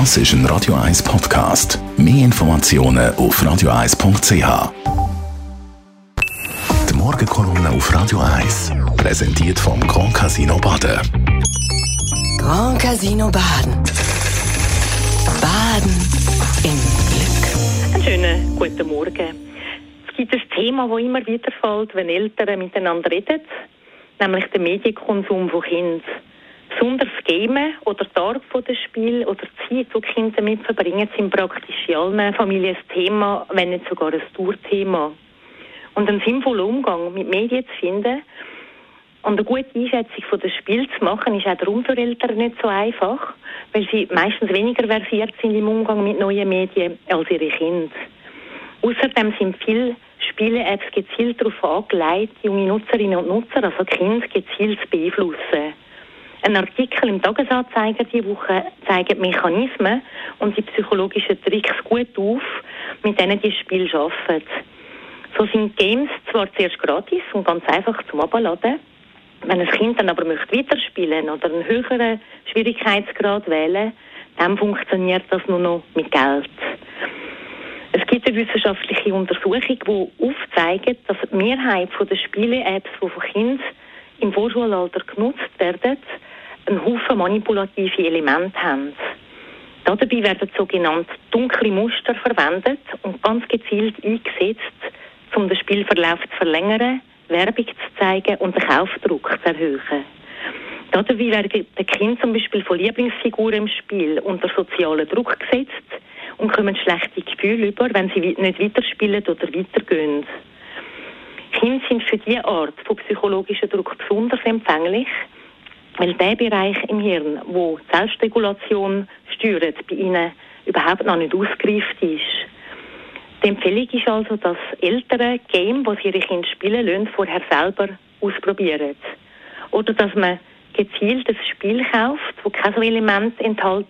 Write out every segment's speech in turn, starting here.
Das ist ein Radio 1 Podcast. Mehr Informationen auf radio1.ch. Die Morgenkolumne auf Radio 1 präsentiert vom Grand Casino Baden. Grand Casino Baden. Baden im Glück. Einen schönen guten Morgen. Es gibt ein Thema, das immer wieder fällt, wenn Eltern miteinander reden, nämlich der Medienkonsum von Kindern. Besonders Gamen oder die Art des Spiel oder die Zeit, die Kinder damit verbringen, sind praktisch in allen Familien ein Thema, wenn nicht sogar ein Tourthema. Und einen sinnvollen Umgang mit Medien zu finden und eine gute Einschätzung des Spiels zu machen, ist auch darum für Eltern nicht so einfach, weil sie meistens weniger versiert sind im Umgang mit neuen Medien als ihre Kinder. Außerdem sind viele Spiele-Apps gezielt darauf angelegt, junge Nutzerinnen und Nutzer, also Kinder, gezielt zu beeinflussen. Ein Artikel im Tagesanzeiger diese Woche zeigt Mechanismen und die psychologischen Tricks gut auf, mit denen die Spiel arbeiten. So sind Games zwar zuerst gratis und ganz einfach zum Abladen. Wenn ein Kind dann aber möchte weiterspielen oder einen höheren Schwierigkeitsgrad wählen, dann funktioniert das nur noch mit Geld. Es gibt eine wissenschaftliche Untersuchung, die aufzeigt, dass die Mehrheit der Spiele-Apps, die von Kindern im Vorschulalter genutzt werden, manipulative Elemente haben. Dabei werden sogenannte dunkle Muster verwendet und ganz gezielt eingesetzt, um den Spielverlauf zu verlängern, Werbung zu zeigen und den Kaufdruck zu erhöhen. Dabei werden die Kinder zum Beispiel von Lieblingsfiguren im Spiel unter sozialen Druck gesetzt und kommen schlechte Gefühle über, wenn sie nicht weiterspielen oder weitergehen. Kinder sind für diese Art von psychologischem Druck besonders empfänglich weil der Bereich im Hirn, wo die Selbstregulation steuert, bei ihnen überhaupt noch nicht ausgereift ist. Die Empfehlung ist also, dass Eltern Game, das ihre Kinder spielen lassen, vorher selber ausprobieren. Oder dass man gezielt ein Spiel kauft, das kein Element enthält,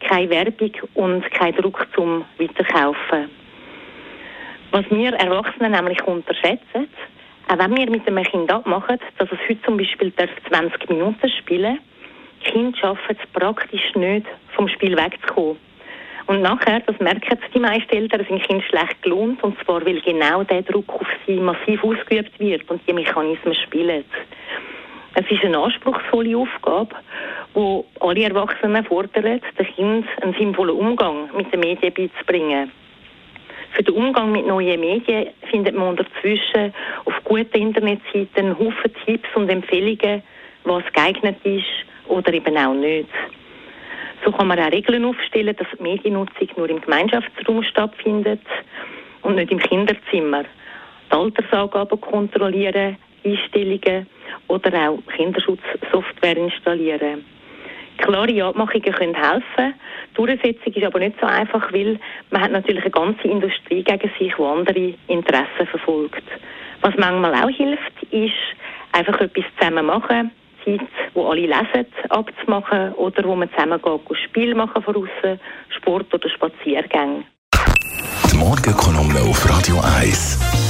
keine Werbung und kein Druck zum Weiterkaufen. Was wir Erwachsene nämlich unterschätzen, auch wenn wir mit einem Kind abmachen, dass es heute zum Beispiel 20 Minuten spielen darf, Kinder schaffen es praktisch nicht, vom Spiel wegzukommen. Und nachher, das merken die meisten Eltern, sind Kinder schlecht gelohnt, und zwar, weil genau der Druck auf sie massiv ausgeübt wird und die Mechanismen spielen. Es ist eine anspruchsvolle Aufgabe, wo alle Erwachsenen fordern, den Kindern einen sinnvollen Umgang mit den Medien beizubringen. Für den Umgang mit neuen Medien findet man unterzwischen auf guten Internetseiten Haufen Tipps und Empfehlungen, was geeignet ist oder eben auch nicht. So kann man auch Regeln aufstellen, dass die Mediennutzung nur im Gemeinschaftsraum stattfindet und nicht im Kinderzimmer. Die Altersangaben kontrollieren, Einstellungen oder auch Kinderschutzsoftware installieren. Klare Abmachungen können helfen. Die Durchsetzung ist aber nicht so einfach, weil man hat natürlich eine ganze Industrie gegen sich, die andere Interessen verfolgt. Was manchmal auch hilft, ist einfach etwas zusammen machen, Zeit, wo alle lesen, abzumachen oder wo man zusammen geht, Spiel machen von außen, Sport oder Spaziergänge. Die Morgenkolumne auf Radio 1.